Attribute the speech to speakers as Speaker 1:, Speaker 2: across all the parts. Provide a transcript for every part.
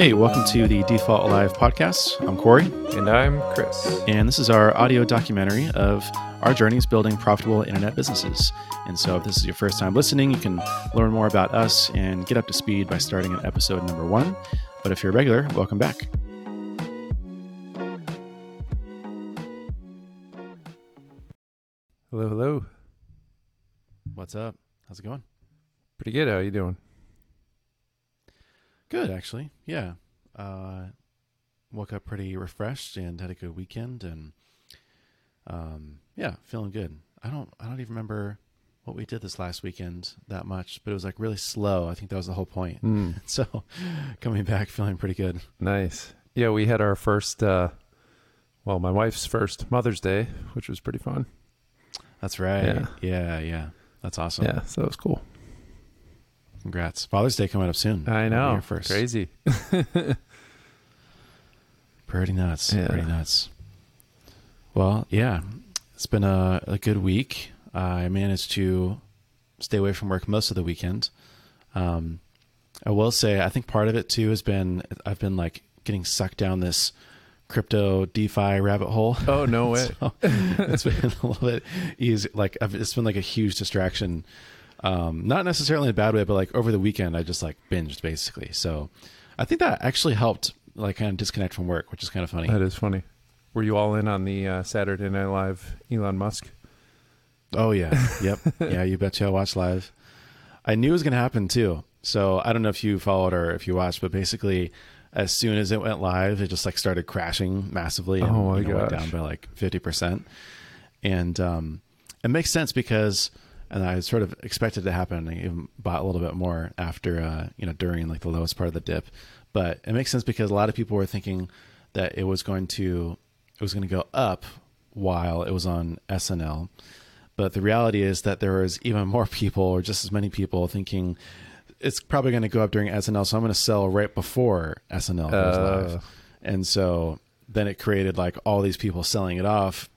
Speaker 1: Hey, welcome to the Default Alive podcast. I'm Corey,
Speaker 2: And I'm Chris.
Speaker 1: and this is our audio documentary of our journeys building profitable internet businesses. And so, if this is your first time listening, you can learn more about us and get up to speed by starting at episode number one. But if you're a regular, welcome back.
Speaker 2: Hello, hello.
Speaker 1: What's up? How's it going?
Speaker 2: Pretty good. How are you doing?
Speaker 1: Good, actually. Yeah. Uh, woke up pretty refreshed and had a good weekend, and um, yeah, feeling good. I don't, I don't even remember what we did this last weekend that much, but it was like really slow. I think that was the whole point.
Speaker 2: Mm,
Speaker 1: So, coming back feeling pretty good.
Speaker 2: nice. Yeah, we had our first, uh, well, my wife's first Mother's Day, which was pretty fun.
Speaker 1: That's right.
Speaker 2: Yeah.
Speaker 1: Yeah, yeah. That's awesome.
Speaker 2: Yeah, so it was cool.
Speaker 1: Congrats. Father's Day coming up soon.
Speaker 2: I know.
Speaker 1: first.
Speaker 2: Crazy.
Speaker 1: Pretty nuts.
Speaker 2: Yeah.
Speaker 1: Pretty nuts. Well, yeah, it's been a, a good week. I managed to stay away from work most of the weekend. Um, I will say, I think part of it too has been I've been like getting sucked down this crypto DeFi rabbit hole.
Speaker 2: Oh, no way.
Speaker 1: So it's been a little bit easy. Like I've, it's been like a huge distraction. Um, not necessarily in a bad way, but like over the weekend, I just like binged basically. So I think that actually helped like kind of disconnect from work, which is kind of funny.
Speaker 2: That is funny. Were you all in on the uh, Saturday Night Live Elon Musk?
Speaker 1: Oh yeah, yep, yeah. You betcha. I watched live. I knew it was going to happen too. So I don't know if you followed or if you watched, but basically, as soon as it went live, it just like started crashing massively and
Speaker 2: Oh, my
Speaker 1: you know, went down by like fifty percent. And um, it makes sense because, and I sort of expected it to happen. I even bought a little bit more after, uh, you know, during like the lowest part of the dip. But it makes sense because a lot of people were thinking that it was going to, it was going to go up while it was on SNL. But the reality is that there was even more people, or just as many people, thinking it's probably going to go up during SNL. So I'm going to sell right before SNL goes
Speaker 2: Uh.
Speaker 1: live. And so then it created like all these people selling it off,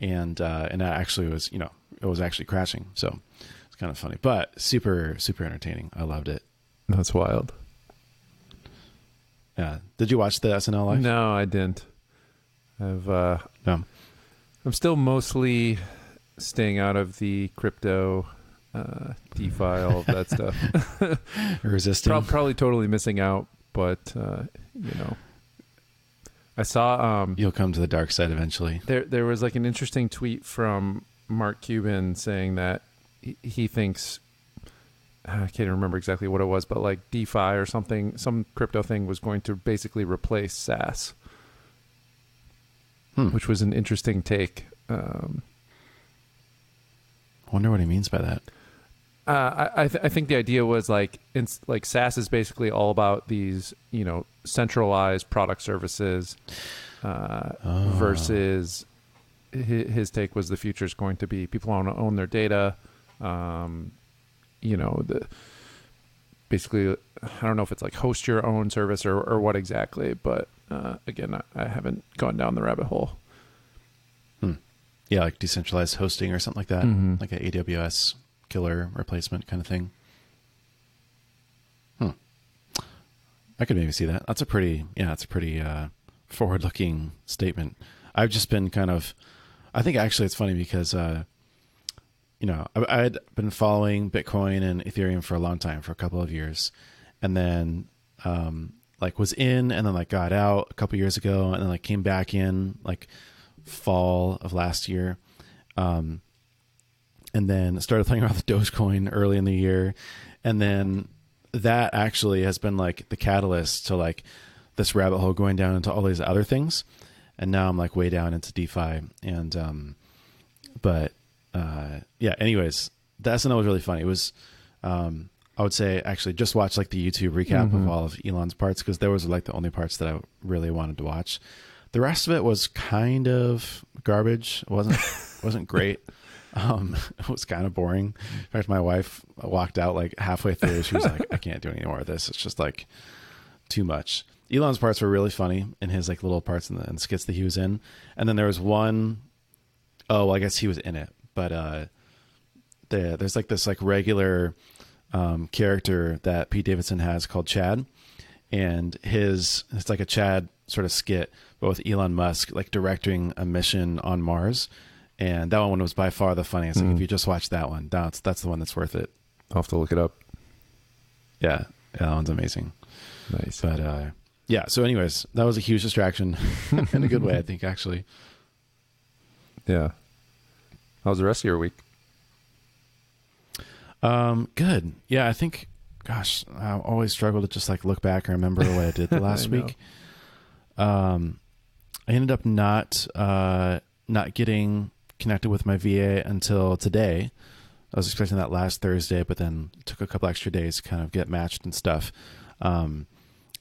Speaker 1: and uh, and that actually was you know it was actually crashing. So it's kind of funny, but super super entertaining. I loved it.
Speaker 2: That's wild.
Speaker 1: Yeah. Did you watch the SNL live?
Speaker 2: No, I didn't. I've uh,
Speaker 1: No.
Speaker 2: I'm still mostly staying out of the crypto, uh, DeFi, all of that stuff.
Speaker 1: Resisting.
Speaker 2: Prob- probably totally missing out, but uh, you know, I saw um,
Speaker 1: You'll come to the dark side eventually.
Speaker 2: there there was like an interesting tweet from Mark Cuban saying that he, he thinks I can't remember exactly what it was, but like DeFi or something, some crypto thing was going to basically replace SaaS,
Speaker 1: Hmm.
Speaker 2: which was an interesting take. Um, I
Speaker 1: Wonder what he means by that.
Speaker 2: Uh, I I, th- I think the idea was like it's like SaaS is basically all about these you know centralized product services uh,
Speaker 1: Oh.
Speaker 2: versus his, take was the future is going to be people want to own their data. Um, you know the basically I don't know if it's like host your own service or or what exactly, but uh, again I, I haven't gone down the rabbit hole.
Speaker 1: Yeah, like decentralized hosting or something like that,
Speaker 2: Mhm.
Speaker 1: like an AWS killer replacement kind of thing. Hmm. I could maybe see that. That's a pretty, yeah, that's a pretty uh, forward-looking statement. I've just been kind of, I think actually it's funny because, uh, you know, I, had been following Bitcoin and Ethereum for a long time, for a couple of years, and then um, like was in and then like got out a couple years ago, and then like came back in like fall of last year. Um, and then started playing around with Dogecoin early in the year. And then that actually has been like the catalyst to like this rabbit hole going down into all these other things. And now I'm like way down into DeFi. And, um, but, uh, yeah, anyways, the SNL was really funny. It was, um, I would say actually just watch like the YouTube recap of
Speaker 2: Mhm.
Speaker 1: all of Elon's parts because there was like the only parts that I really wanted to watch. The rest of it was kind of garbage. It wasn't wasn't great. Um, it was kind of boring. In fact, my wife walked out like halfway through. She was like, "I can't do any more of this. It's just like too much." Elon's parts were really funny in his like little parts in the, in skits that he was in, and then there was one oh well, I guess he was in it, but uh, the, there's like this like regular um, character that Pete Davidson has called Chad, and his it's like a Chad sort of skit, but with Elon Musk like directing a mission on Mars. And that one was by far the funniest. Like, if
Speaker 2: Mm.
Speaker 1: you just watch that one, that's that's the one that's worth it.
Speaker 2: I'll have to look it up.
Speaker 1: Yeah, yeah that one's amazing.
Speaker 2: Nice.
Speaker 1: But uh, yeah. So, anyways, that was a huge distraction in a good way, I think. Actually,
Speaker 2: Yeah. How was the rest of your week?
Speaker 1: um, good. Yeah, I think. Gosh, I always struggle to just like look back and remember what I did the last week. Um, I ended up not uh not getting connected with my VA until today. I was expecting that last Thursday, but then took a couple extra days to kind of get matched and stuff. Um,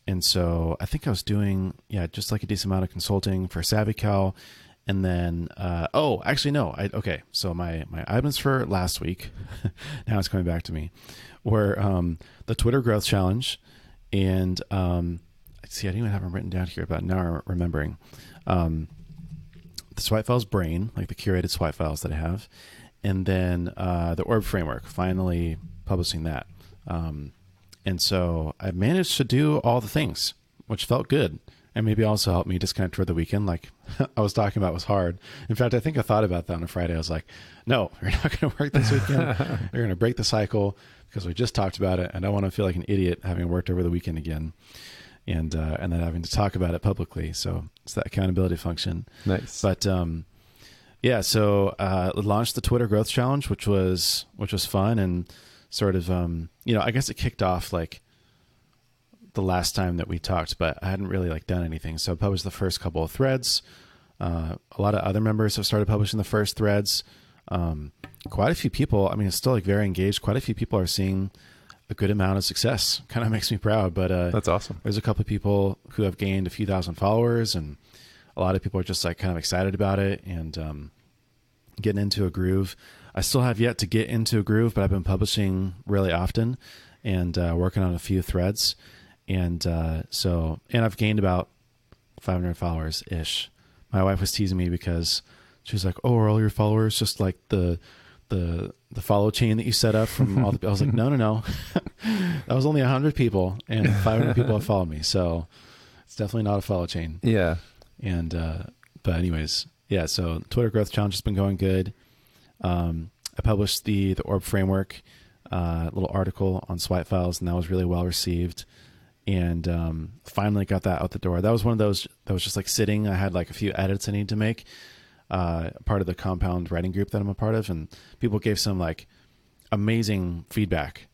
Speaker 1: and so I think I was doing, yeah, just like a decent amount of consulting for SavvyCal. And then, uh, oh, actually, no. I, okay. So my, my items for last week, now it's coming back to me, were um, the Twitter Growth Challenge. And um, see, I didn't even have them written down here, but now I'm remembering. Um, the swipe files brain, like the curated swipe files that I have, and then uh, the orb framework, finally publishing that. Um, and so I managed to do all the things, which felt good. And maybe also helped me disconnect for the weekend, like I was talking about was hard. In fact, I think I thought about that on a Friday. I was like, no, you're not going to work this weekend. you're going to break the cycle because we just talked about it. And I don't want to feel like an idiot having worked over the weekend again and uh, and then having to talk about it publicly. So it's that accountability function.
Speaker 2: Nice.
Speaker 1: But um, yeah, so uh, launched the Twitter Growth Challenge, which was which was fun and sort of um, you know I guess it kicked off like the last time that we talked, but I hadn't really like done anything. So I published the first couple of threads. Uh, a lot of other members have started publishing the first threads. Um, quite a few people. I mean, it's still like very engaged. Quite a few people are seeing a good amount of success. Kind of makes me proud. But uh,
Speaker 2: That's awesome.
Speaker 1: there's a couple of people who have gained a few thousand followers, and a lot of people are just like kind of excited about it and um, getting into a groove. I still have yet to get into a groove, but I've been publishing really often and uh, working on a few threads, and uh, so and I've gained about 500 followers ish. My wife was teasing me because she was like, "Oh, are all your followers just like the the the follow chain that you set up from all the?" I was like, "No, no, no. that was only 100 people, and 500 people have followed me, so it's definitely not a follow chain."
Speaker 2: Yeah.
Speaker 1: And uh, but anyways, yeah. So Twitter Growth Challenge has been going good. Um, I published the the Orb framework, uh, little article on swipe files, and that was really well received. And um, finally got that out the door. That was one of those that was just like sitting. I had like a few edits I needed to make. Uh, part of the compound writing group that I'm a part of, and people gave some like amazing feedback,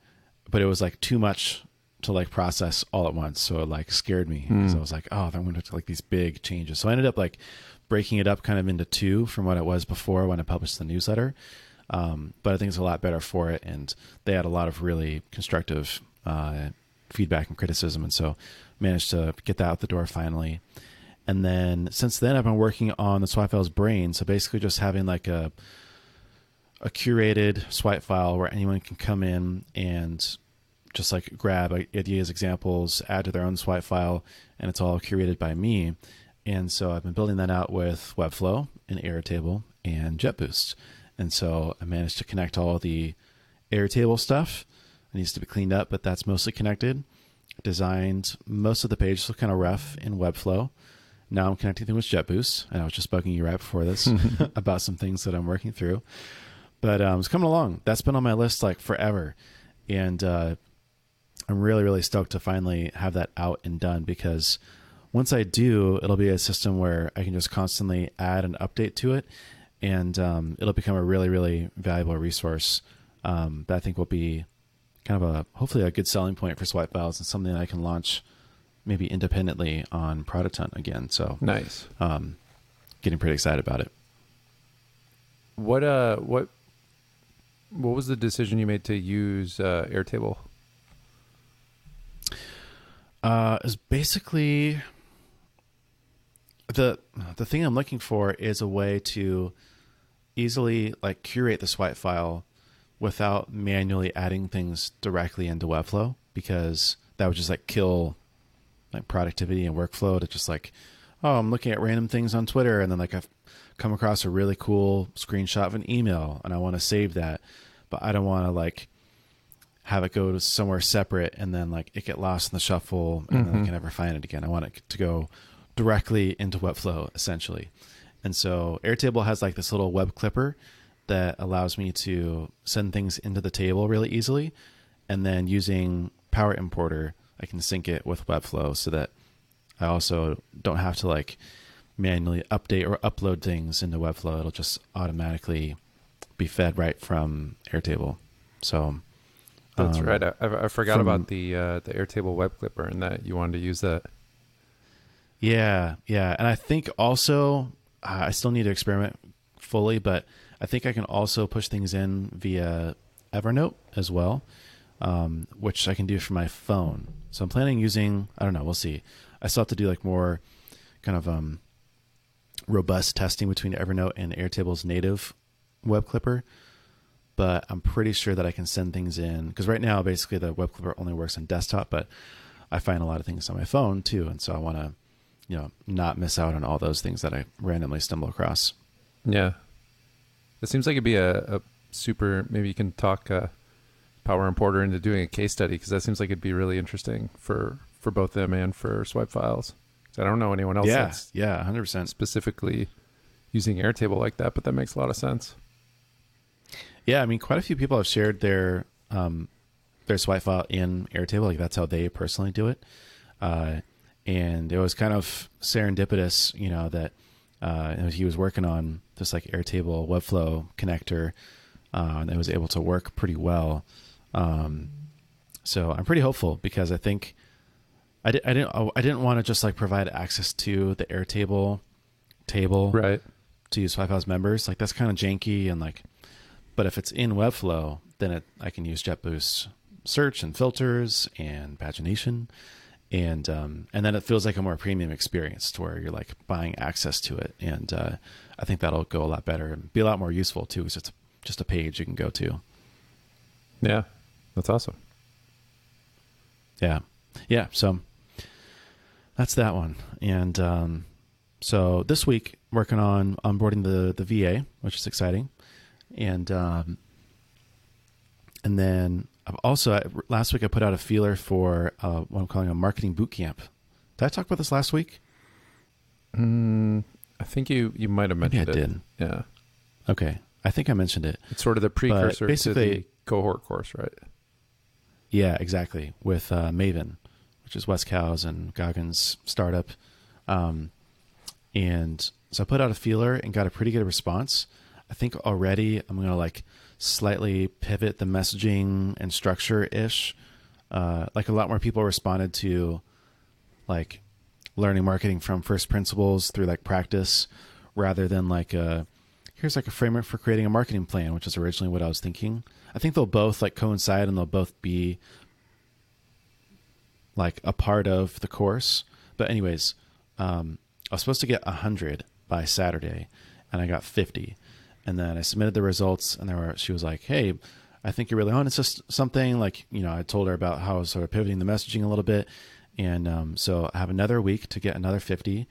Speaker 1: but it was like too much to like process all at once. So it like scared me because I was like, oh, I'm going to like these big changes. So I ended up like breaking it up kind of into two from what it was before when I published the newsletter. Um, but I think it's a lot better for it. And they had a lot of really constructive uh, feedback and criticism. And so managed to get that out the door finally. And then since then, I've been working on the swipe files brain. So basically, just having like a a curated swipe file where anyone can come in and just like grab ideas, examples, add to their own swipe file, and it's all curated by me. And so I've been building that out with Webflow and Airtable and JetBoost. And so I managed to connect all the Airtable stuff. It needs to be cleaned up, but that's mostly connected. Designed most of the pages look kind of rough in Webflow. Now I'm connecting them with JetBoost, and I was just bugging you right before this about some things that I'm working through. But um, it's coming along. That's been on my list like forever, and uh, I'm really, really stoked to finally have that out and done because once I do, it'll be a system where I can just constantly add and update to it, and um, it'll become a really, really valuable resource um, that I think will be kind of a hopefully a good selling point for Swipe Files and something that I can launch maybe independently on Product Hunt again. So,
Speaker 2: Nice.
Speaker 1: um, getting pretty excited about it.
Speaker 2: What uh what what was the decision you made to use uh, Airtable?
Speaker 1: Uh, is basically the the thing I'm looking for is a way to easily like curate the swipe file without manually adding things directly into Webflow because that would just like kill like productivity and workflow to just like oh I'm looking at random things on Twitter and then like I've come across a really cool screenshot of an email and I want to save that but I don't want to like have it go to somewhere separate and then like it get lost in the shuffle and then I
Speaker 2: mm-hmm.
Speaker 1: can never find it again. I want it to go directly into Webflow essentially. And so Airtable has like this little web clipper that allows me to send things into the table really easily. And then using Power Importer, I can sync it with Webflow so that I also don't have to like manually update or upload things into Webflow. It'll just automatically be fed right from Airtable. So
Speaker 2: That's
Speaker 1: um,
Speaker 2: right. I, I forgot
Speaker 1: from-
Speaker 2: about the uh, the Airtable web clipper and that you wanted to use that.
Speaker 1: Yeah, yeah, and I think also uh, I still need to experiment fully, but I think I can also push things in via Evernote as well, um, which I can do from my phone. So I'm planning using. I don't know. We'll see. I still have to do like more kind of um, robust testing between Evernote and Airtable's native web clipper. But I'm pretty sure that I can send things in because right now basically the web clipper only works on desktop, but I find a lot of things on my phone too, and so I want to you know not miss out on all those things that I randomly stumble across.
Speaker 2: Yeah, it seems like it'd be a, a super. Maybe you can talk uh, Power Importer into doing a case study because that seems like it'd be really interesting for for both them and for Swipe Files. I don't know anyone else
Speaker 1: yeah, yeah, hundred percent.
Speaker 2: specifically using Airtable like that, but that makes a lot of sense.
Speaker 1: Yeah, I mean, quite a few people have shared their um, their swipe file in Airtable. Like that's how they personally do it. Uh, and it was kind of serendipitous, you know, that uh, he was working on this like Airtable Webflow connector, uh, and it was able to work pretty well. Um, so I'm pretty hopeful because I think I, di- I didn't I didn't want to just like provide access to the Airtable table
Speaker 2: Right.
Speaker 1: to use Swipe Files members. Like that's kind of janky and like, but if it's in Webflow, then it I can use JetBoost search and filters and pagination, and um, and then it feels like a more premium experience to where you're like buying access to it, and uh, I think that'll go a lot better and be a lot more useful too, because it's just a page you can go to.
Speaker 2: Yeah, that's awesome.
Speaker 1: Yeah. Yeah. So that's that one. And um, so this week, working on onboarding the, the VA, which is exciting. And um, and then I've also, I- last week I put out a feeler for uh, what I'm calling a marketing boot camp. Did I talk about this last week?
Speaker 2: Mm, I think you you might have
Speaker 1: Maybe I
Speaker 2: mentioned it.
Speaker 1: did.
Speaker 2: Yeah,
Speaker 1: Okay. I think I mentioned it.
Speaker 2: it's sort of the precursor to the cohort course, right?
Speaker 1: Yeah, exactly. With uh, Maven, which is Wes Kao's and Gagan's startup. Um, and so I put out a feeler and got a pretty good response. I think already I'm to like slightly pivot the messaging and structure ish. Uh, like a lot more people responded to like learning marketing from first principles through like practice rather than like a here's like a framework for creating a marketing plan, which is originally what I was thinking. I think they'll both like coincide and they'll both be like a part of the course. But anyways, um, I was supposed to get hundred by Saturday, and I got fifty. And then I submitted the results, and there were she was like, "Hey, I think you're really on. It's just something like you know." I told her about how I was sort of pivoting the messaging a little bit, and um, so I have another week to get another fifty.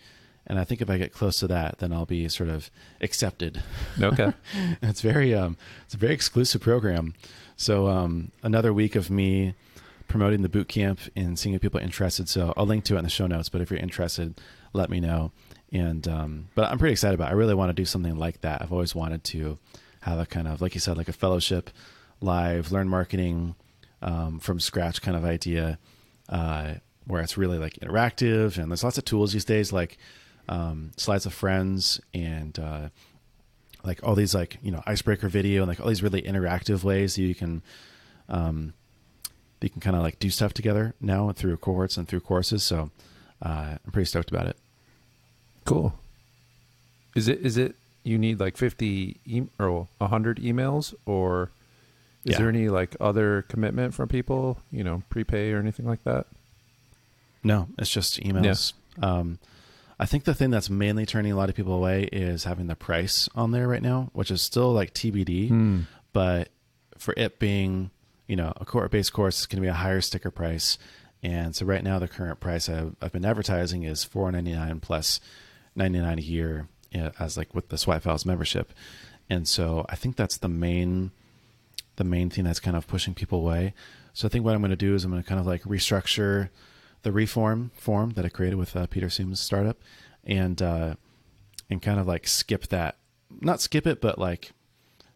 Speaker 1: And I think if I get close to that, then I'll be sort of accepted.
Speaker 2: Okay.
Speaker 1: it's very um it's a very exclusive program so um another week of me promoting the boot camp and seeing if people are interested so i'll link to it in the show notes but if you're interested let me know. And um but i'm pretty excited about it. i really want to do something like that. I've always wanted to have a kind of like you said like a fellowship live learn marketing um, from scratch kind of idea uh, where it's really like interactive and there's lots of tools these days like um, slides of friends and uh, like all these like you know icebreaker video and like all these really interactive ways that you can um you can kind of like do stuff together now through cohorts and through courses. So uh, i'm pretty stoked about it
Speaker 2: Cool. Is it is it you need like fifty e- or hundred emails, or is
Speaker 1: Yeah.
Speaker 2: there any like other commitment from people? You know, prepay or anything like that?
Speaker 1: no it's just emails um i think the thing that's mainly turning a lot of people away is having the price on there right now which is still like tbd
Speaker 2: Hmm.
Speaker 1: but for it being you know a core based course it's going to be a higher sticker price and so right now the current price I've, I've been advertising is 499 plus 99 a year as like with the swipe files membership and so i think that's the main the main thing that's kind of pushing people away. So I think what I'm going to do is I'm going to kind of like restructure the reform form that I created with uh, Peter Siemens startup, and uh, and kind of like skip that, not skip it, but like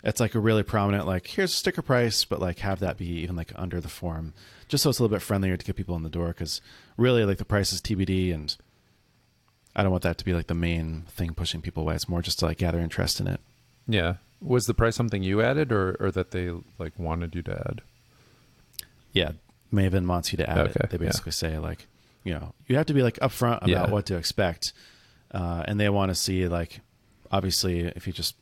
Speaker 1: it's like a really prominent like here's a sticker price, but like have that be even like under the form, just so it's a little bit friendlier to get people in the door. Because really, like the price is TBD, and I don't want that to be like the main thing pushing people away. It's more just to like gather interest in it.
Speaker 2: Yeah. Was the price something you added, or or that they like wanted you to add?
Speaker 1: Yeah, Maven wants you to add
Speaker 2: Okay,
Speaker 1: it. They
Speaker 2: yeah.
Speaker 1: basically say like, you know, you have to be like upfront about
Speaker 2: Yeah.
Speaker 1: what to expect, uh, and they want to see like, obviously, if you just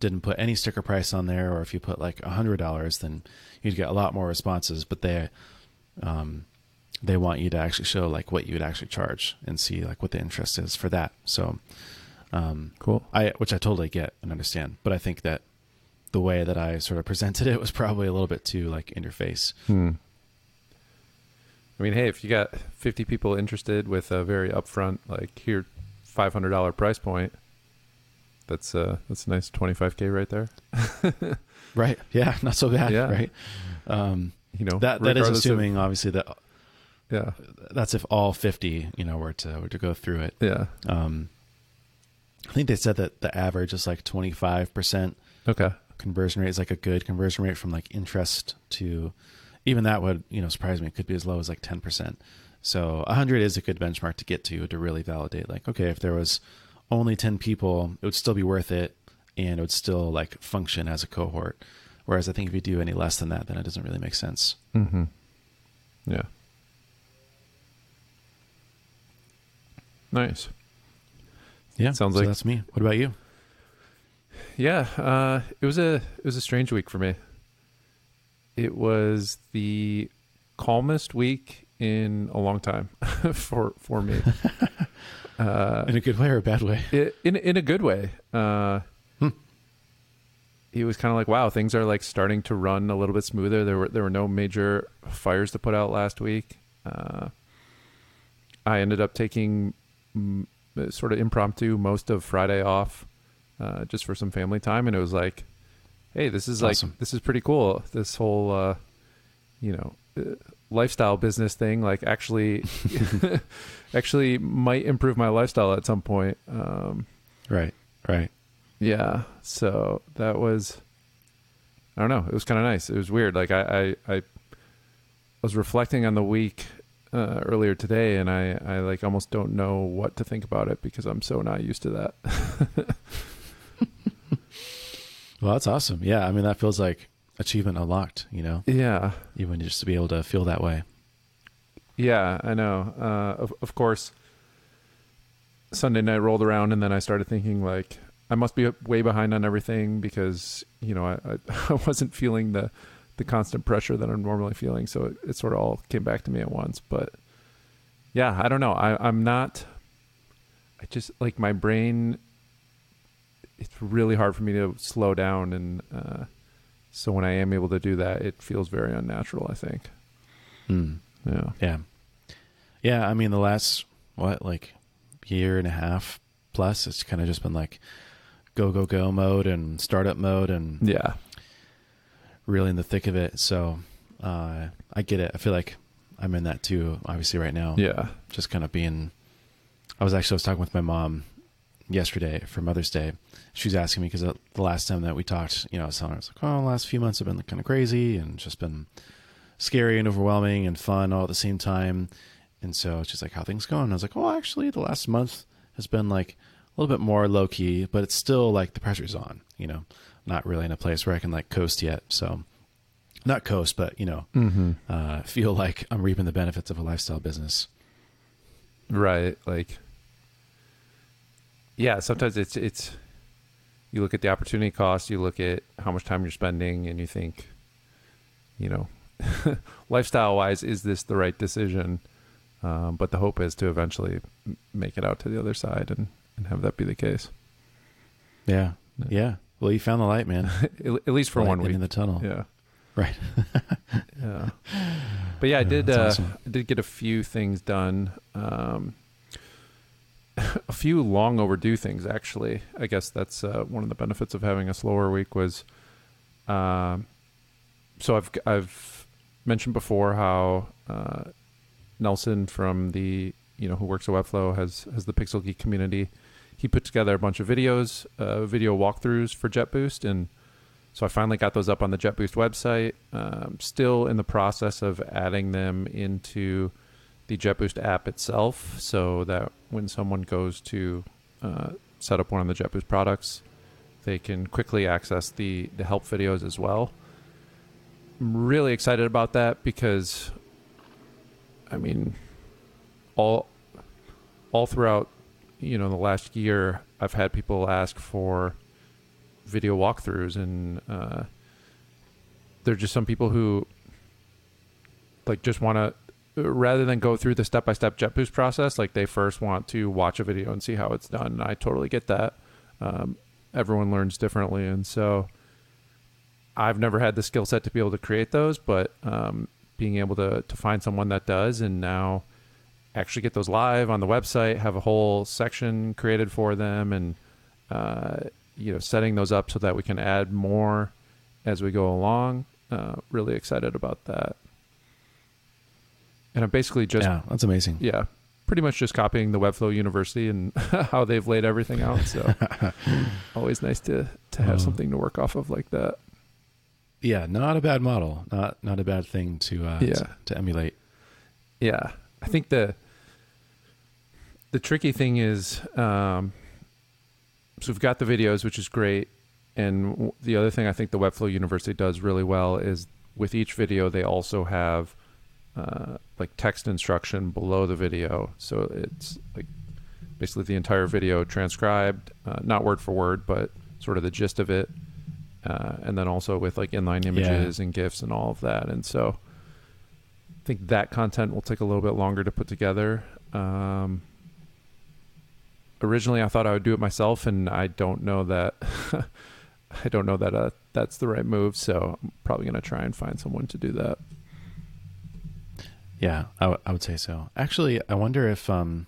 Speaker 1: didn't put any sticker price on there, or if you put like a hundred dollars, then you'd get a lot more responses. But they, um, they want you to actually show like what you would actually charge and see like what the interest is for that. So, um,
Speaker 2: Cool.
Speaker 1: I which I totally get and understand, but I think that the way that I sort of presented it was probably a little bit too like in your face.
Speaker 2: Hmm. I mean, hey, if you got 50 people interested with a very upfront, like here, $500 price point, that's uh that's a nice 25k right there.
Speaker 1: Right. Yeah. Not so bad.
Speaker 2: Yeah.
Speaker 1: Right. Um,
Speaker 2: You know,
Speaker 1: that that is
Speaker 2: regardless of-
Speaker 1: assuming obviously that
Speaker 2: yeah,
Speaker 1: that's if all 50, you know, were to, were to go through it.
Speaker 2: yeah.
Speaker 1: Um, I think they said that the average is like 25%
Speaker 2: Okay.
Speaker 1: conversion rate is like a good conversion rate from like interest to even that would, you know, surprise me. It could be as low as like 10%. So 100 is a good benchmark to get to to really validate like, okay, if there was only 10 people, it would still be worth it and it would still like function as a cohort. Whereas I think if you do any less than that, then it doesn't really make sense.
Speaker 2: Mm-hmm. Yeah. Nice.
Speaker 1: Yeah.
Speaker 2: Sounds
Speaker 1: so
Speaker 2: like-
Speaker 1: that's me. What about you?
Speaker 2: Yeah, uh, it was a it was a strange week for me. It was the calmest week in a long time for for me. Uh,
Speaker 1: In a good way or a bad way?
Speaker 2: it, in in a good way. Uh,
Speaker 1: Hmm.
Speaker 2: It was kind of like wow, things are like starting to run a little bit smoother. There were there were no major fires to put out last week. Uh, I ended up taking mm, sort of impromptu most of Friday off, uh, just for some family time, and it was like, hey, this is like this is pretty cool. This whole, uh, you know. Lifestyle business thing like actually actually might improve my lifestyle at some point um
Speaker 1: Right. Right.
Speaker 2: yeah so that was i don't know it was kind of nice it was weird like i i, I was reflecting on the week uh, earlier today and i i like almost don't know what to think about it because i'm so not used to that
Speaker 1: Well, that's awesome. Yeah. I mean, that feels like achievement unlocked, you know,
Speaker 2: yeah
Speaker 1: even just to be able to feel that way.
Speaker 2: Yeah, I know. Uh, of of course, Sunday night rolled around, and then I started thinking like I must be way behind on everything because you know I I, wasn't feeling the the constant pressure that I'm normally feeling. So it, it sort of all came back to me at once. But yeah, I don't know. I I'm not. I just like my brain. It's really hard for me to slow down, and uh, so when I am able to do that, it feels very unnatural. I think.
Speaker 1: Mm.
Speaker 2: Yeah.
Speaker 1: Yeah. Yeah. I mean, the last, what, like year and a half plus, it's kind of just been like go, go, go mode and startup mode and
Speaker 2: Yeah.
Speaker 1: really in the thick of it. So uh, I get it. I feel like I'm in that too, obviously, right now.
Speaker 2: Yeah.
Speaker 1: Just kind of being, I was actually, I was talking with my mom yesterday for Mother's Day. She was asking me because the last time that we talked, you know, I was telling her, I was like, oh, the last few months have been kind of crazy and just been scary and overwhelming and fun all at the same time. And so she's like, how things going? I was like, oh, actually, the last month has been like a little bit more low key, but it's still like the pressure's on, you know, not really in a place where I can like coast yet. So not coast, but, you know,
Speaker 2: Mm-hmm.
Speaker 1: uh, feel like I'm reaping the benefits of a lifestyle business.
Speaker 2: Right. Like, yeah, sometimes it's, it's, you look at the opportunity cost, you look at how much time you're spending, and you think, you know, lifestyle wise, is this the right decision? Um, but the hope is to eventually make it out to the other side and, and have that be the case.
Speaker 1: Yeah.
Speaker 2: Yeah.
Speaker 1: Yeah. Well, you found the light, man.
Speaker 2: at at least for
Speaker 1: Light
Speaker 2: one week in
Speaker 1: the tunnel.
Speaker 2: Yeah.
Speaker 1: Right.
Speaker 2: yeah. But yeah, I did. Uh,
Speaker 1: awesome.
Speaker 2: I did get a few things done. Um, a few long overdue things, actually. I guess that's uh, one of the benefits of having a slower week. Was um, so I've I've mentioned before how uh, Nelson from the you know who works at Webflow has has the Pixel Geek community. He put together a bunch of videos, uh, video walkthroughs for JetBoost, and so I finally got those up on the JetBoost website. Um, still in the process of adding them into the JetBoost app itself, so that when someone goes to uh, set up one of the JetBoost products, they can quickly access the the help videos as well. I'm really excited about that because, I mean, all all throughout, you know, the last year, I've had people ask for video walkthroughs, and uh, there are just some people who like just want to rather than go through the step-by-step JetBoost process, like they first want to watch a video and see how it's done. I totally get that. Um, everyone learns differently, and so I've never had the skill set to be able to create those, but um, being able to to find someone that does, and now actually get those live on the website, have a whole section created for them, and uh, you know, setting those up so that we can add more as we go along. Uh, really excited about that. And I'm basically just
Speaker 1: yeah, that's amazing.
Speaker 2: yeah, pretty much just copying the Webflow University and how they've laid everything out. So always nice to to have
Speaker 1: Oh.
Speaker 2: something to work off of like that.
Speaker 1: Yeah, not a bad model. Not not a bad thing to uh,
Speaker 2: Yeah.
Speaker 1: to, to emulate.
Speaker 2: Yeah, I think the the tricky thing is, um, so we've got the videos, which is great, and the other thing I think the Webflow University does really well is with each video they also have uh, like text instruction below the video, so it's like basically the entire video transcribed, uh, not word for word, but sort of the gist of it, uh, and then also with like inline images and gifs and all of that, and so. I think that content will take a little bit longer to put together. Um, originally, I thought I would do it myself, and I don't know that. I don't know that uh, that's the right move. So I'm probably going to try and find someone to do that.
Speaker 1: Yeah, I, w- I would say so. Actually, I wonder if um,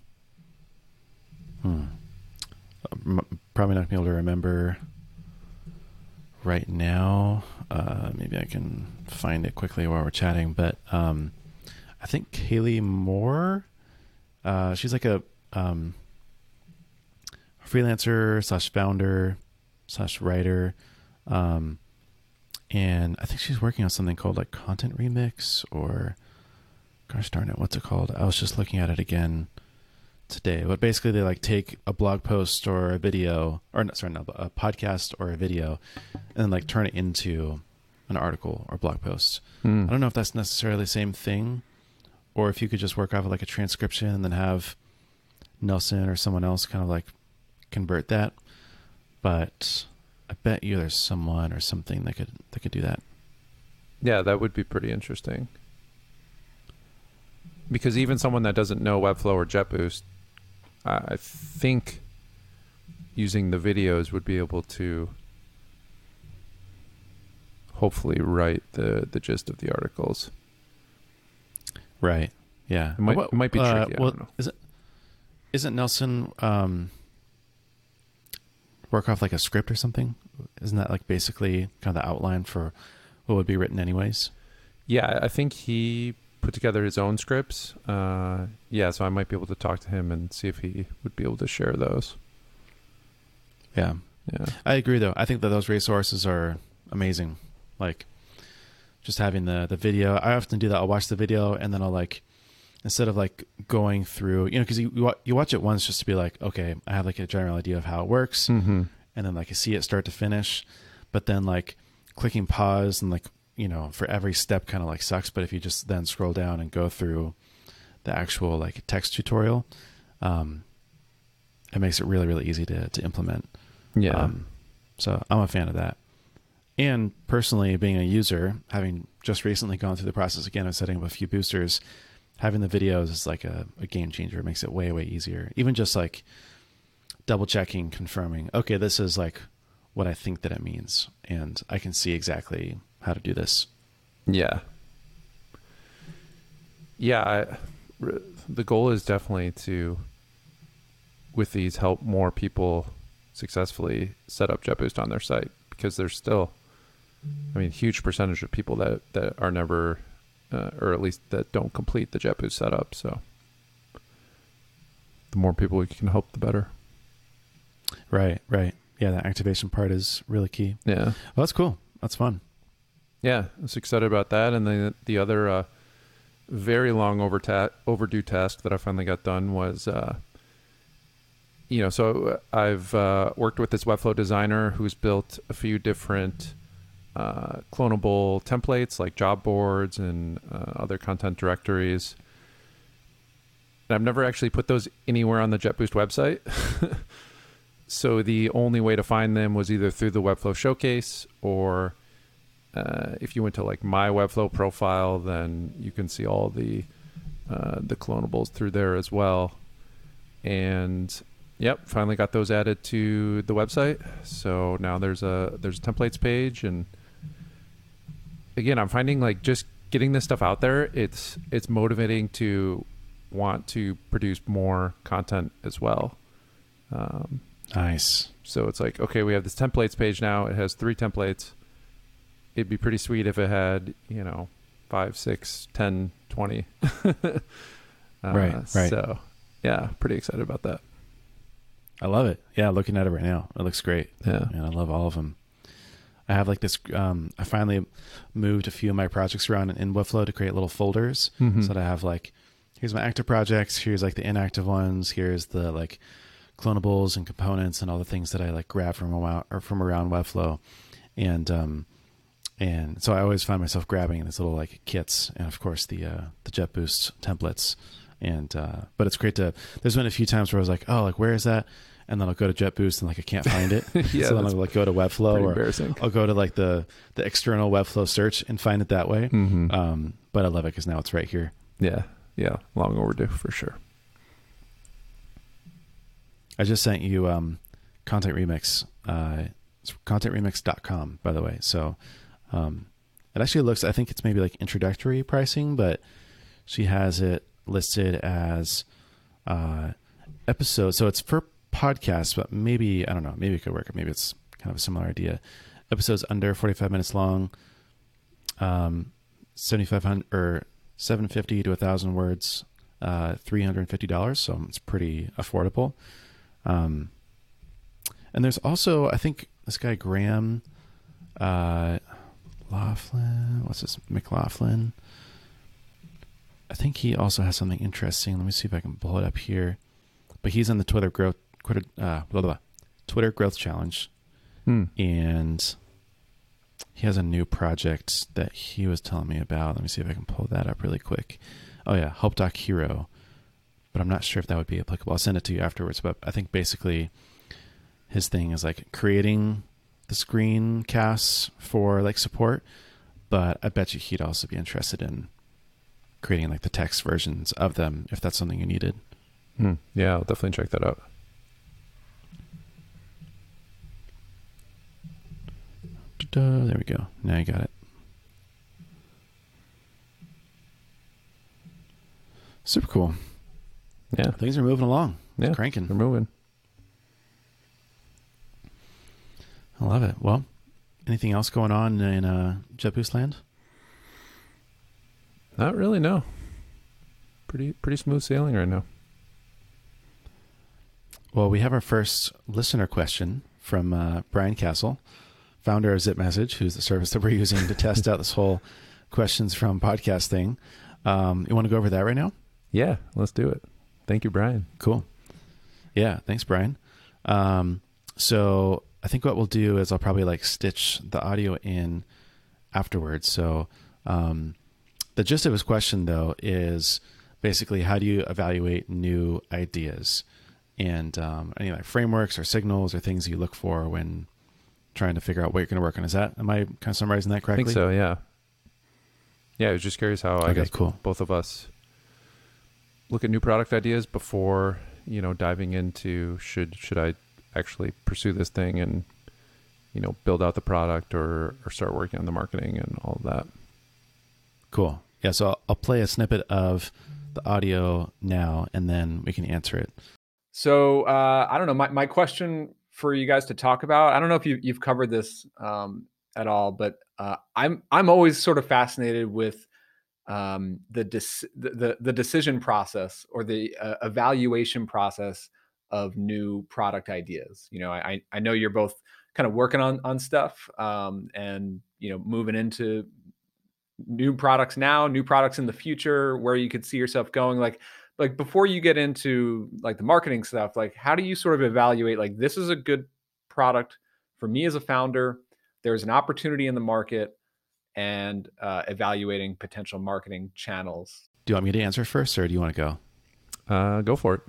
Speaker 1: hmm, probably not gonna be able to remember right now. Uh, maybe I can find it quickly while we're chatting. But um, I think Kaleigh Moore, uh, she's like a um, freelancer slash founder slash writer, um, and I think she's working on something called like Content Remix or gosh darn it, what's it called? I was just looking at it again today. But basically, they like take a blog post or a video, or no, sorry, not a podcast or a video, and then like turn it into an article or blog post. Hmm. I don't know if that's necessarily the same thing, or if you could just work off of like a transcription and then have Nelson or someone else kind of like convert that. But I bet you there's someone or something that could that could do that.
Speaker 2: Yeah, that would be pretty interesting. Because even someone that doesn't know Webflow or JetBoost, I think using the videos would be able to hopefully write the the gist of the articles.
Speaker 1: Right. Yeah.
Speaker 2: It might- it might be
Speaker 1: uh,
Speaker 2: tricky,
Speaker 1: well,
Speaker 2: don't know.
Speaker 1: Is it? Isn't Nelson um, work off like a script or something? Isn't that like basically kind of the outline for what would be written anyways?
Speaker 2: Yeah, I think he put together his own scripts. Uh, yeah, so I might be able to talk to him and see if he would be able to share those.
Speaker 1: Yeah.
Speaker 2: Yeah.
Speaker 1: I agree though. I think that those resources are amazing. Like just having the the video. I often do that. I'll watch the video and then I'll like instead of like going through, you know, because you you watch it once just to be like, okay, I have like a general idea of how it works.
Speaker 2: Mm-hmm.
Speaker 1: and then like I see it start to finish, but then like clicking pause and like you know for every step kind of like sucks. But if you just then scroll down and go through the actual like text tutorial, um, it makes it really really easy to to implement.
Speaker 2: Yeah.
Speaker 1: Um, so I'm a fan of that. And personally, being a user, having just recently gone through the process again of setting up a few boosters, having the videos is like a, a game changer. It makes it way, way easier. Even just like double checking, confirming, okay, this is like what I think that it means. And I can see exactly how to do this.
Speaker 2: Yeah. Yeah, I, r- the goal is definitely to, with these, help more people successfully set up JetBoost on their site because there's still I mean, huge percentage of people that that are never, uh, or at least that don't complete the JetBoost setup. So, the more people we can help, the better.
Speaker 1: Right, right. Yeah, that activation part is really key.
Speaker 2: Yeah.
Speaker 1: Well, that's cool. That's fun.
Speaker 2: Yeah, I was excited about that. And then the other uh, very long overdue task that I finally got done was, uh, you know, so I've uh, worked with this Webflow designer who's built a few different uh, clonable templates like job boards and uh, other content directories. And I've never actually put those anywhere on the JetBoost website. so the only way to find them was either through the Webflow showcase or uh, if you went to like my Webflow profile, then you can see all the uh, the clonables through there as well. And yep, finally got those added to the website. So now there's a there's a templates page, and again, I'm finding like just getting this stuff out there. It's it's motivating to want to produce more content as well. Um,
Speaker 1: Nice.
Speaker 2: so it's like, okay, we have this templates page now. It has three templates. It'd be pretty sweet if it had, you know, five, six, ten, twenty. uh,
Speaker 1: Right, right.
Speaker 2: So, yeah, pretty excited about that.
Speaker 1: I love it. Yeah, looking at it right now, it looks great.
Speaker 2: Yeah.
Speaker 1: and I love all of them. I have like this. Um, I finally moved a few of my projects around in Webflow to create little folders,
Speaker 2: Mhm.
Speaker 1: so that I have like, here's my active projects, here's like the inactive ones, here's the like clonables and components and all the things that I like grab from around or from around Webflow, and um, and so I always find myself grabbing these little like kits, and of course the uh, the JetBoost templates, and uh, but it's great to. There's been a few times where I was like, oh, like where is that? And then I'll go to JetBoost and like I can't find it.
Speaker 2: Yeah,
Speaker 1: so then I'll like go to Webflow or. I'll go to like the the external Webflow search and find it that way.
Speaker 2: Mhm.
Speaker 1: Um, but I love it because now it's right here.
Speaker 2: yeah, yeah, long overdue for sure.
Speaker 1: I just sent you um, Content Remix. Uh, it's contentremix.com, by the way. So um, it actually looks, I think it's maybe like introductory pricing, but she has it listed as uh, episode. So it's for podcasts, but maybe, I don't know, maybe it could work. Maybe it's kind of a similar idea. Episodes under 45 minutes long, um, 7,500 or 750 to 1,000 words, uh, $350. So it's pretty affordable. Um, and there's also, I think this guy Graham, uh, Laughlin, what's this, McLaughlin? I think he also has something interesting. Let me see if I can pull it up here. But he's on the Twitter growth, Twitter, uh, blah, blah, blah, Twitter growth challenge,
Speaker 2: Hmm.
Speaker 1: and he has a new project that he was telling me about. Let me see if I can pull that up really quick. Oh yeah, Help Doc Hero, but I'm not sure if that would be applicable. I'll send it to you afterwards. But I think basically his thing is like creating the screencasts for like support, but I bet you he'd also be interested in creating like the text versions of them if that's something you needed.
Speaker 2: Hmm. Yeah, I'll definitely check that out.
Speaker 1: Da-da, There we go. Now you got it. Super cool.
Speaker 2: Yeah,
Speaker 1: Things are moving along.
Speaker 2: yeah,
Speaker 1: Cranking.
Speaker 2: We're moving.
Speaker 1: I love it. Well, anything else going on in uh, JetBoost land?
Speaker 2: Not really. No. Pretty pretty smooth sailing right now.
Speaker 1: Well, we have our first listener question from uh, Brian Casel, founder of Zip Message, who's the service that we're using to test out this whole questions from podcast thing. Um, you want to go over that right now?
Speaker 2: Yeah, let's do it. Thank you, Brian.
Speaker 1: Cool. Yeah, thanks, Brian. Um, so I think what we'll do is I'll probably like stitch the audio in afterwards. So um, the gist of his question, though, is basically how do you evaluate new ideas and um, any like frameworks or signals or things you look for when trying to figure out what you're going to work on. Is that am I kind of summarizing that
Speaker 2: I
Speaker 1: correctly?
Speaker 2: think so. Yeah. Yeah, I was just curious how I
Speaker 1: Okay,
Speaker 2: guess
Speaker 1: cool.
Speaker 2: both of us look at new product ideas before you know diving into should should I actually pursue this thing and you know build out the product or or start working on the marketing and all of that.
Speaker 1: Cool. Yeah. So I'll, I'll play a snippet of the audio now, and then we can answer it.
Speaker 3: So uh, I don't know. My, my question for you guys to talk about. I don't know if you, you've covered this um, at all, but uh, I'm I'm always sort of fascinated with um, the, the the decision process or the uh, evaluation process of new product ideas. You know, I I know you're both kind of working on on stuff um, and you know moving into new products now, new products in the future, where you could see yourself going. Like like before you get into like the marketing stuff, like how do you sort of evaluate like this is a good product for me as a founder? There's an opportunity in the market and uh, evaluating potential marketing channels.
Speaker 1: Do you want me to answer first, or do you want to go?
Speaker 2: Uh, go for it.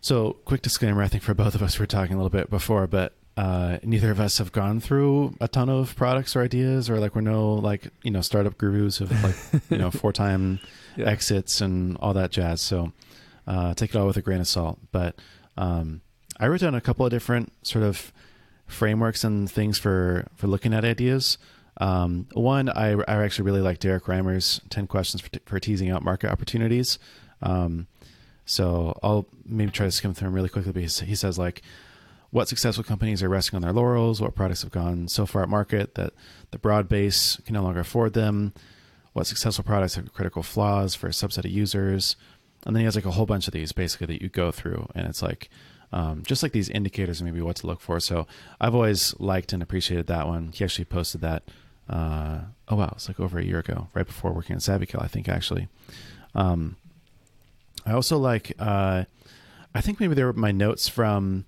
Speaker 1: So, quick disclaimer I think for both of us, we are talking a little bit before, but uh, neither of us have gone through a ton of products or ideas, or like we're no like you know startup gurus of like you know four time yeah. exits and all that jazz. So, uh, take it all with a grain of salt. But um, I wrote down a couple of different sort of frameworks and things for for looking at ideas. Um, one, I, I actually really like Derrick Reimer's 10 questions for, t- for teasing out market opportunities. Um, so I'll maybe try to skim through them really quickly. But he says like, what successful companies are resting on their laurels? What products have gone so far at market that the broad base can no longer afford them? What successful products have critical flaws for a subset of users? And then he has like a whole bunch of these basically that you go through, and it's like um, just like these indicators, maybe what to look for. So I've always liked and appreciated that one. He actually posted that. Uh, oh wow, it's like over a year ago, right before working at SavvyCal, I think actually. Um, I also like. Uh, I think maybe they were my notes from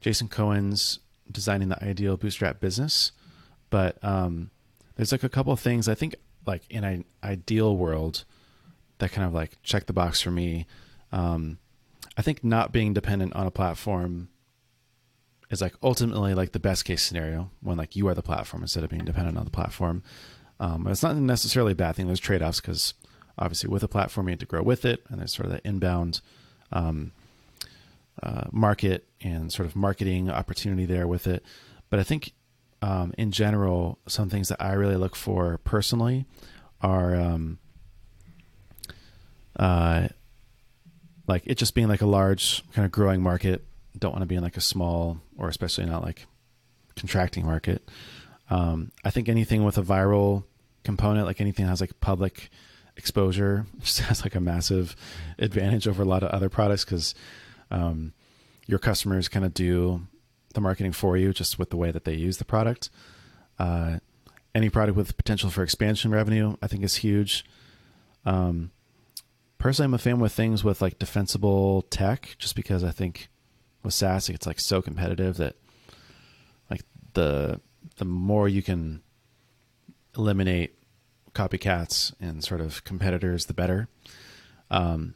Speaker 1: Jason Cohen's designing the ideal bootstrap business, but um, there's like a couple of things I think like in an ideal world that kind of like check the box for me. Um, I think not being dependent on a platform is like ultimately like the best case scenario when like you are the platform instead of being dependent on the platform. Um, it's not necessarily a bad thing. There's trade offs because obviously with a platform you need to grow with it, and there's sort of that inbound um, uh, market and sort of marketing opportunity there with it. But I think um, in general, some things that I really look for personally are um, uh, like it just being like a large kind of growing market. Don't want to be in like a small or especially not like contracting market. Um, I think anything with a viral component, like anything that has like public exposure, just has like a massive advantage over a lot of other products because um, your customers kind of do the marketing for you just with the way that they use the product. Uh, any product with potential for expansion revenue, I think, is huge. Um, personally, I'm a fan with things with like defensible tech, just because I think with SaaS it's like so competitive that like the the more you can eliminate copycats and sort of competitors, the better. Um,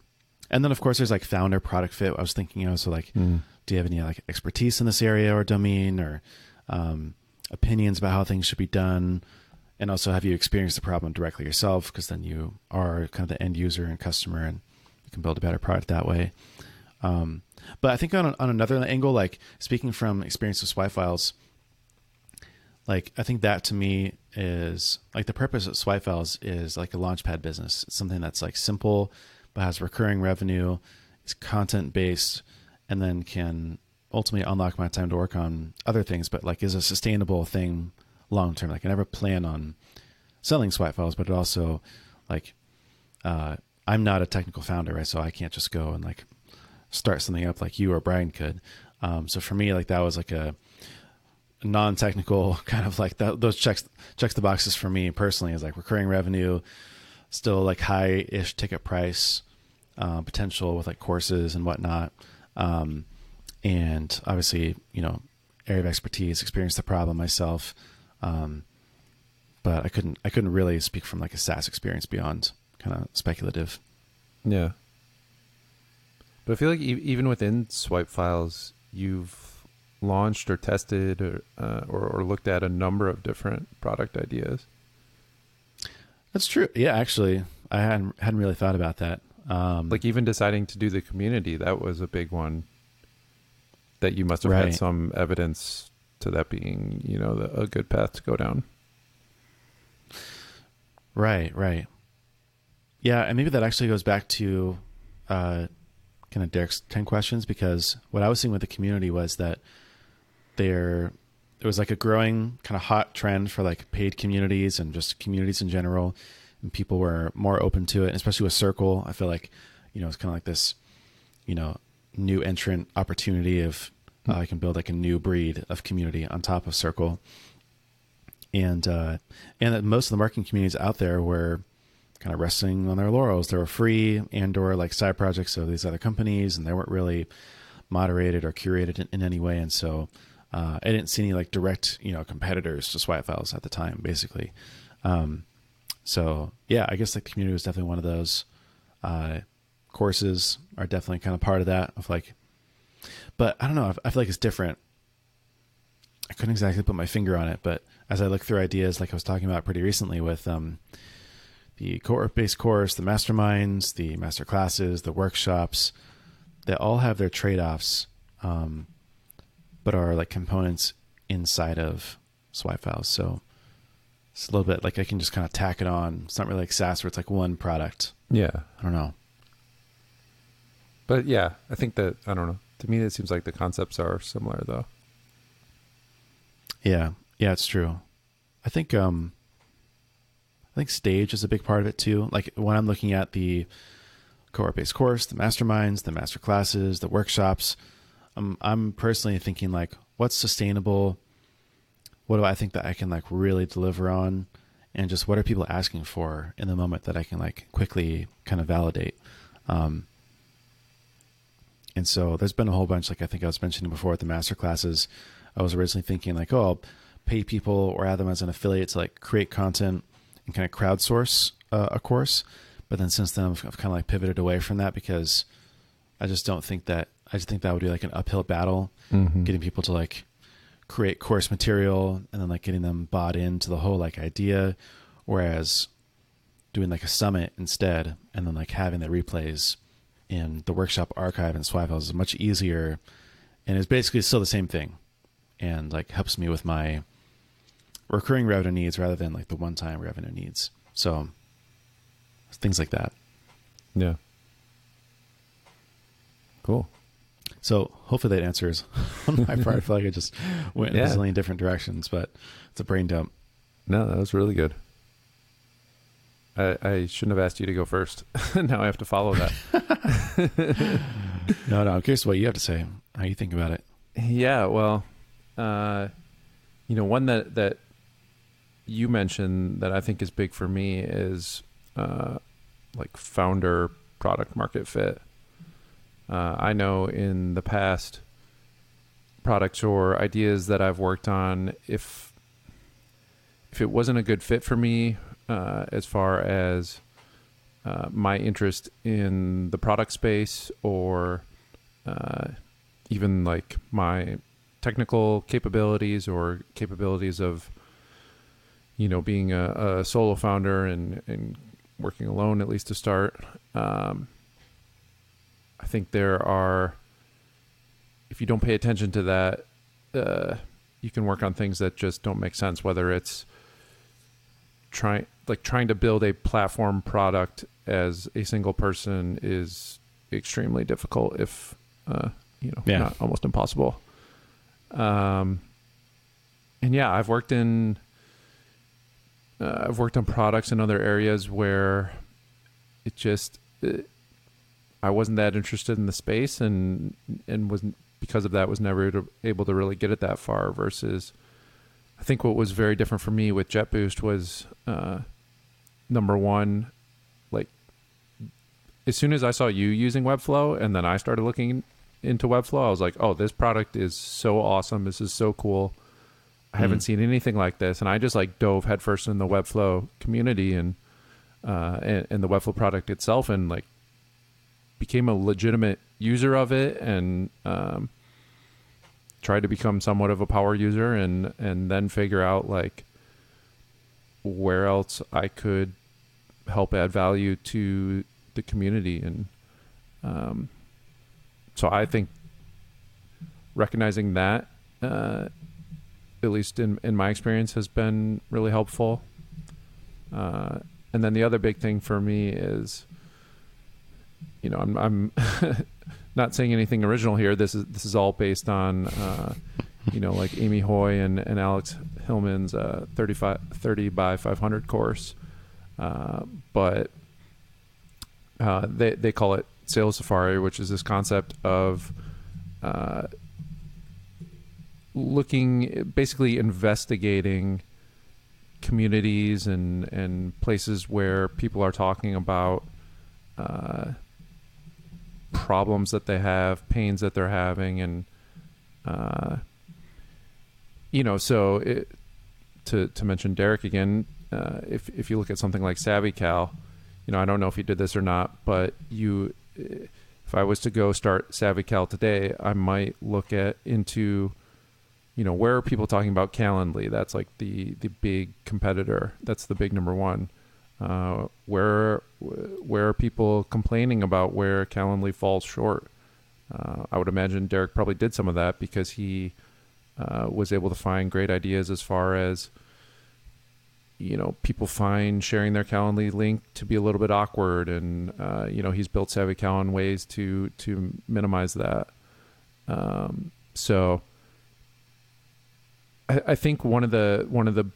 Speaker 1: and then of course there's like founder product fit. I was thinking of so like, mm. do you have any like expertise in this area or domain or um, opinions about how things should be done? and also have you experienced the problem directly yourself because then you are kind of the end user and customer and you can build a better product that way um, but i think on, on another angle like speaking from experience with swipe files like i think that to me is like the purpose of swipe files is like a launchpad business it's something that's like simple but has recurring revenue is content based and then can ultimately unlock my time to work on other things but like is a sustainable thing long term. Like I never plan on selling swipe files, but it also like uh, I'm not a technical founder, right? So I can't just go and like start something up like you or Brian could. Um, so for me, like that was like a non-technical kind of like that. Those checks checks the boxes for me personally is like recurring revenue, still like high-ish ticket price uh, potential with like courses and whatnot. Um, and obviously, you know, area of expertise, experience the problem myself. Um, but I couldn't I couldn't really speak from like a SaaS experience beyond kind of speculative.
Speaker 2: Yeah. But I feel like e- even within swipe files, you've launched or tested or, uh, or, or looked at a number of different product ideas.
Speaker 1: That's true. Yeah, actually, I hadn't hadn't really thought about that. Um,
Speaker 2: like even deciding to do the community, that was a big one. That you must have right. had some evidence to that being, you know, the, a good path to go down.
Speaker 1: Right, right. Yeah, and maybe that actually goes back to uh, kind of Derrick's 10 questions because what I was seeing with the community was that there was like a growing kind of hot trend for like paid communities and just communities in general, and people were more open to it, especially with Circle. I feel like you know it's kind of like this, you know, new entrant opportunity of uh, I can build like a new breed of community on top of Circle, and uh, and that most of the marketing communities out there were kind of resting on their laurels. They were free and or like side projects of these other companies, and they weren't really moderated or curated in, in any way. And so uh, I didn't see any like direct you know competitors to Swipe Files at the time, basically. Um, so yeah, I guess the community was definitely one of those. Uh, courses are definitely kind of part of that. Of like, but I don't know. I feel like it's different. I couldn't exactly put my finger on it, but as I look through ideas, like I was talking about pretty recently with um, the cohort based course, the masterminds, the master classes, the workshops, they all have their trade offs, um, but are like components inside of swipe files. So it's a little bit like I can just kind of tack it on. It's not really like SaaS where it's like one product.
Speaker 2: Yeah.
Speaker 1: I don't know.
Speaker 2: But yeah, I think that I don't know. To me, it seems like the concepts are similar, though.
Speaker 1: Yeah, yeah, it's true. I think um, I think stage is a big part of it too. Like when I'm looking at the cohort based course, the masterminds, the master classes, the workshops, um, I'm personally thinking like, what's sustainable? What do I think that I can like really deliver on? And just what are people asking for in the moment that I can like quickly kind of validate? Um, and so there's been a whole bunch, like I think I was mentioning before at the master classes. I was originally thinking like, oh, I'll pay people or add them as an affiliate to like create content and kind of crowdsource uh, a course. But then since then, I've, I've kind of like pivoted away from that because I just don't think that I just think that would be like an uphill battle,
Speaker 2: Mhm.
Speaker 1: getting people to like create course material and then like getting them bought into the whole like idea, whereas doing like a summit instead and then like having the replays in the workshop archive and Swivel is much easier and it's basically still the same thing and like helps me with my recurring revenue needs rather than like the one time revenue needs. So things like that.
Speaker 2: Yeah. Cool.
Speaker 1: So hopefully that answers on my part. I feel like I just went in
Speaker 2: Yeah.
Speaker 1: a zillion different directions, but it's a brain dump.
Speaker 2: No, that was really good. I, I shouldn't have asked you to go first. now I have to follow that.
Speaker 1: No, no, I'm curious what you have to say, how you think about it.
Speaker 2: Yeah, well, uh, you know, one that that you mentioned that I think is big for me is uh, like founder product market fit. Uh, I know in the past products or ideas that I've worked on, if if it wasn't a good fit for me, uh, as far as uh, my interest in the product space or uh, even like my technical capabilities or capabilities of you know being a, a solo founder and and working alone at least to start um, i think there are if you don't pay attention to that uh, you can work on things that just don't make sense whether it's trying like trying to build a platform product as a single person is extremely difficult if uh, you know
Speaker 1: Yeah.
Speaker 2: not almost impossible um and yeah i've worked in uh, i've worked on products in other areas where it just it, i wasn't that interested in the space and and was because of that was never able to really get it that far versus i think what was very different for me with jetboost was uh number one like as soon as i saw you using webflow and then i started looking into webflow i was like oh this product is so awesome. This is so cool. I haven't
Speaker 1: Mhm.
Speaker 2: seen anything like this. And i just like dove headfirst in the webflow community and uh and, and the webflow product itself and like became a legitimate user of it and um tried to become somewhat of a power user and and then figure out like where else I could help add value to the community and um, so I think recognizing that uh, at least in in my experience has been really helpful. Uh, and then the other big thing for me is you know I'm I'm not saying anything original here this is this is all based on uh, you know, like Amy Hoy and, and Alex Hillman's uh, 35, 30 by 500 course. Uh, but uh, they, they call it Sales Safari, which is this concept of uh, looking, basically investigating communities and, and places where people are talking about uh, problems that they have, pains that they're having, and uh, you know, so it, to to mention Derrick again, uh, if if you look at something like Savvy SavvyCal, you know, I don't know if you did this or not, but you, if I was to go start Savvy SavvyCal today, I might look at into, you know, where are people talking about Calendly? That's like the the big competitor. That's the big number one. Uh, where where are people complaining about where Calendly falls short? Uh, I would imagine Derrick probably did some of that because he uh, was able to find great ideas as far as you know people find sharing their Calendly link to be a little bit awkward, and uh, you know he's built SavvyCal in ways to to minimize that. Um, so I, I, think one of the one of the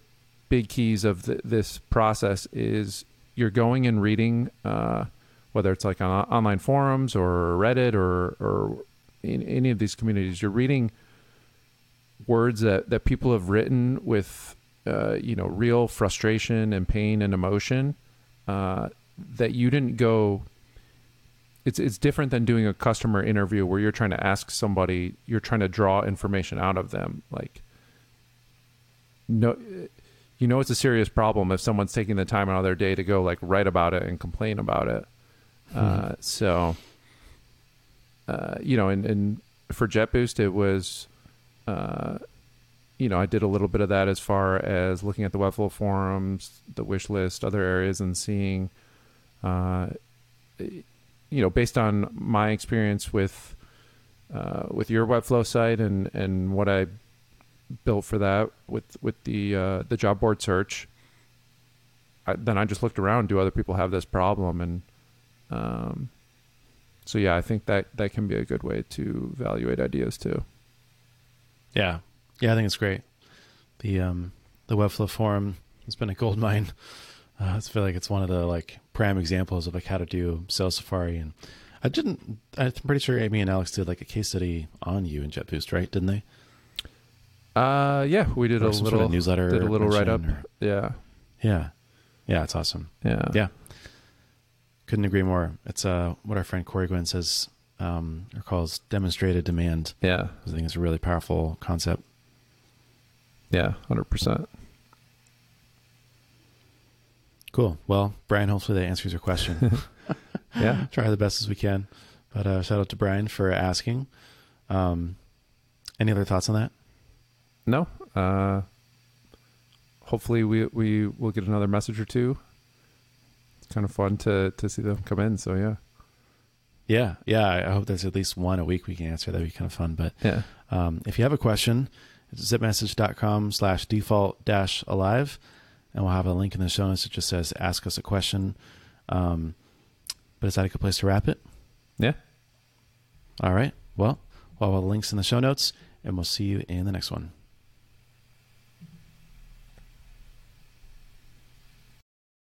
Speaker 2: big keys of the, this process is you're going and reading, uh, whether it's like on online forums or Reddit or or in any of these communities, you're reading words that that people have written with uh, you know real frustration and pain and emotion uh, that you didn't go it's it's different than doing a customer interview where you're trying to ask somebody you're trying to draw information out of them like no you know it's a serious problem if someone's taking the time out of their day to go like write about it and complain about it mm-hmm. uh, so uh, you know and, and for JetBoost it was uh, you know, I did a little bit of that as far as looking at the Webflow forums, the wish list, other areas, and seeing, uh, you know, based on my experience with uh, with your Webflow site and and what I built for that with with the uh, the job board search. I, then I just looked around. Do other people have this problem? And um, so yeah, I think that that can be a good way to evaluate ideas too.
Speaker 1: Yeah, yeah, I think it's great. The um the Webflow forum has been a gold mine. Uh, I feel like it's one of the like prime examples of like how to do Sales Safari, and I didn't. I'm pretty sure Amy and Alex did like a case study on you in JetBoost, right? Didn't they?
Speaker 2: Uh, yeah, we did or a little
Speaker 1: newsletter,
Speaker 2: did a little write up. Yeah,
Speaker 1: yeah, yeah. It's awesome.
Speaker 2: Yeah,
Speaker 1: yeah. Couldn't agree more. It's uh what our friend Corey Gwynn says um, or calls demonstrated demand.
Speaker 2: Yeah,
Speaker 1: I think it's a really powerful concept.
Speaker 2: Yeah, hundred percent.
Speaker 1: Cool. Well, Brian, hopefully that answers your question.
Speaker 2: yeah,
Speaker 1: try the best as we can. But uh, shout out to Brian for asking. Um, any other thoughts on that?
Speaker 2: No. Uh, hopefully we we will get another message or two. It's kind of fun to to see them come in. So yeah.
Speaker 1: Yeah, yeah. I hope there's at least one a week we can answer. That'd be kind of fun. But
Speaker 2: yeah,
Speaker 1: um, if you have a question, it's zipmessage.com slash default dash alive, and we'll have a link in the show notes that just says ask us a question. Um, but is that a good place to wrap it?
Speaker 2: Yeah.
Speaker 1: All right. Well, we'll have the links in the show notes, and we'll see you in the next one.